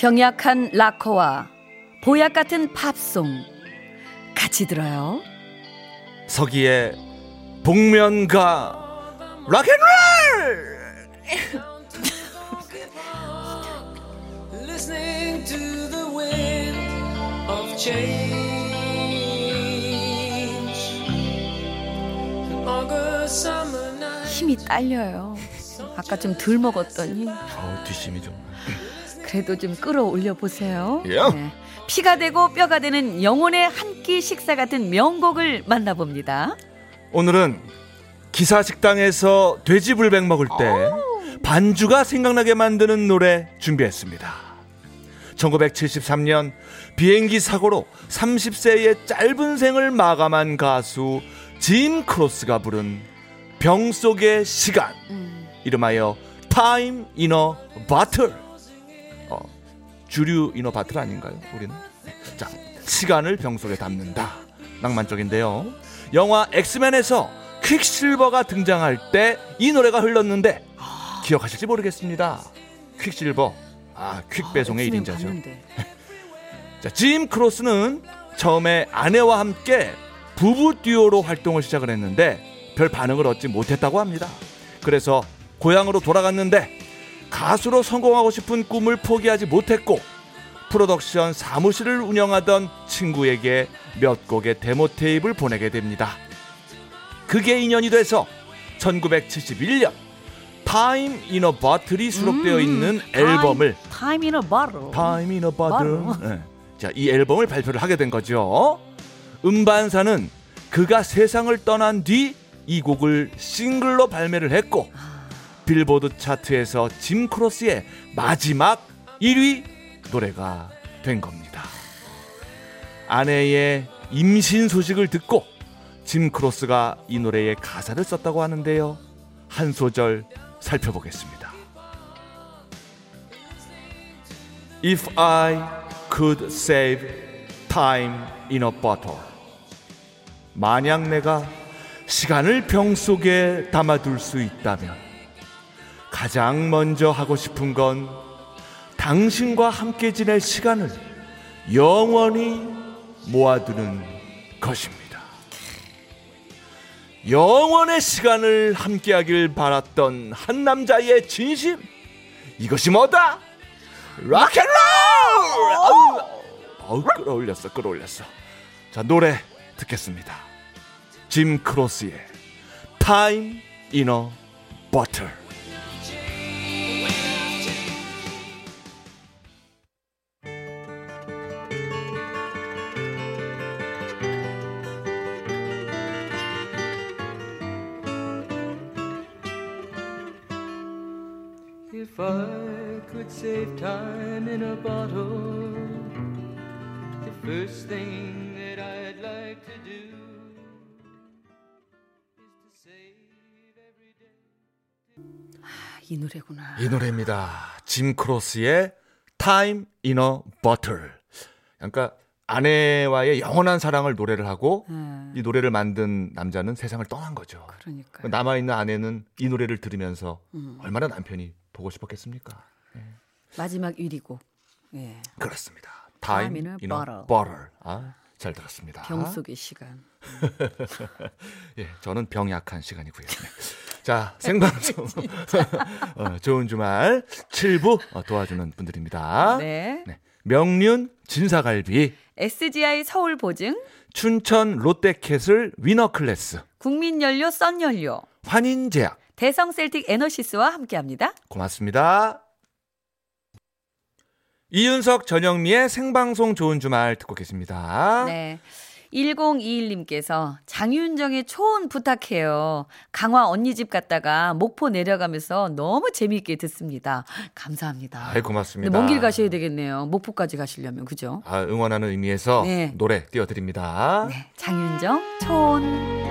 병약한 락커와 보약 같은 팝송 같이 들어요. 서기의 복면가 락앤롤 listening to the wind of change. August summer night. 힘이 딸려요. 아까 좀 덜 먹었더니 어, 뒷심이 좀 그래도 좀 끌어올려 보세요. 네. 예. 피가 되고 뼈가 되는 영혼의 한 끼 식사 같은 명곡을 만나봅니다. 오늘은 기사 식당에서 돼지 불백 먹을 때 반주가 생각나게 만드는 노래 준비했습니다. 1973년 비행기 사고로 30세의 짧은 생을 마감한 가수 짐 크로스가 부른 병 속의 시간 이름하여 Time in a Bottle 어, 주류 in a bottle 아닌가요? 우리는 자 시간을 병 속에 담는다 낭만적인데요. 영화 엑스맨에서 퀵실버가 등장할 때 이 노래가 흘렀는데 기억하실지 모르겠습니다. 퀵실버 아 퀵 배송의 엑스맨 1인자죠. 봤는데. 자, 짐 크로스는 처음에 아내와 함께 부부 듀오로 활동을 시작을 했는데 별 반응을 얻지 못했다고 합니다. 그래서 고향으로 돌아갔는데 가수로 성공하고 싶은 꿈을 포기하지 못했고 프로덕션 사무실을 운영하던 친구에게 몇 곡의 데모 테이프를 보내게 됩니다. 그게 인연이 돼서 1971년 Time in a Bottle이 수록되어 음, 있는 타임- 앨범을 Time in a bottle. Time in a Bottle. 바로. 네. 자, 이 앨범을 발표를 하게 된 거죠. 음반사는 그가 세상을 떠난 뒤 이 곡을 싱글로 발매를 했고 빌보드 차트에서 짐 크로스의 마지막 1위 노래가 된 겁니다. 아내의 임신 소식을 듣고 짐 크로스가 이 노래에 가사를 썼다고 하는데요. 한 소절 살펴보겠습니다. If I could save time in a bottle. 만약 내가 시간을 병 속에 담아둘 수 있다면 가장 먼저 하고 싶은 건 당신과 함께 지낼 시간을 영원히 모아두는 것입니다. 영원의 시간을 함께하길 바랐던 한 남자의 진심 이것이 뭐다? 락앤롤! 아우, 아우 끌어올렸어 끌어올렸어 자 노래 듣겠습니다 짐 크로스의 Time in a Bottle If I could save time in a bottle, the first thing that I'd like to do is to save every day. 아, 이 노래구나. 이 노래입니다 짐 크로스의 Time in a Bottle 그러니까 아내와의 영원한 사랑을 노래를 하고 음, 이 노래를 만든 남자는 세상을 떠난 거죠 그러니까. 남아 있는 아내는 이 노래를 들으면서 음. 얼마나 남편이 보고 싶었겠습니까 마지막 1위고. 예. 그렇습니다 Time in a Bottle. Bottle 아, 잘 들었습니다 병 속의 시간. 예, 저는 병 약한 시간이고요. 네. 자, 생방송 어, 좋은 주말 7부 어, 도와주는 분들입니다. 네. 네. 명륜 진사갈비, SGI 서울 보증, 춘천 롯데캐슬 위너클래스, 국민연료 썬연료, 환인제약 대성 셀틱 에너시스와 함께합니다. 고맙습니다. 이윤석 전영미의 생방송 좋은 주말 듣고 계십니다. 네. 1021님께서 장윤정의 초혼 부탁해요. 강화 언니 집 갔다가 목포 내려가면서 너무 재미있게 듣습니다. 감사합니다. 아이 고맙습니다. 먼 길 가셔야 되겠네요. 목포까지 가시려면 그죠? 아, 응원하는 의미에서 네. 노래 띄워드립니다. 네. 장윤정 초혼.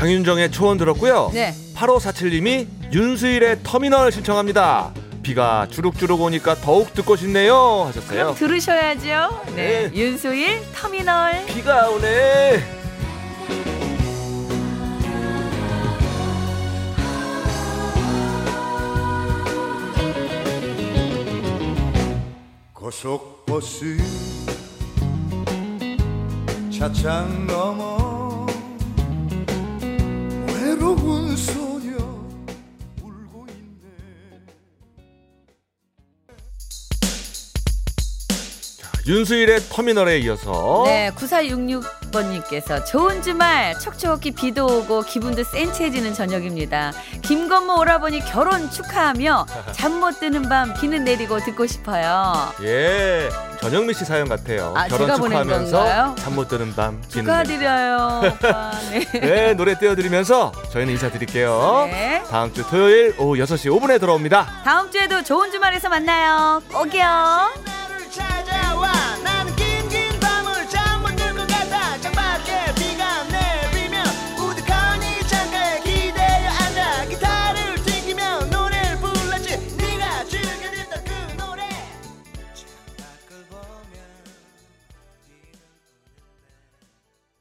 장윤정의 초원 들었고요. 네. 8547님이 윤수일의 터미널 신청합니다. 비가 주룩주룩 오니까 더욱 듣고 싶네요. 하셨어요. 그럼 들으셔야죠. 네. 네. 윤수일 터미널. 비가 오네. 고속버스 차창 넘어 외로운 소녀 울고 있네. 윤수일의 터미널에 이어서 네, 9466 번님께서 좋은 주말 촉촉히 비도 오고 기분도 센치해지는 저녁입니다. 김건모 오라버니 결혼 축하하며 잠 못 드는 밤 비는 내리고 듣고 싶어요. 예 전영미 씨 사연 같아요. 아, 결혼 축하하면서? 잠 못 드는 밤 비는 축하드려요. 오빠. 네. 날. 네 노래 띄워드리면서 저희는 인사드릴게요. 네. 다음 주 토요일 오후 6시 5분에 돌아옵니다. 다음 주에도 좋은 주말에서 만나요. 꼭이요.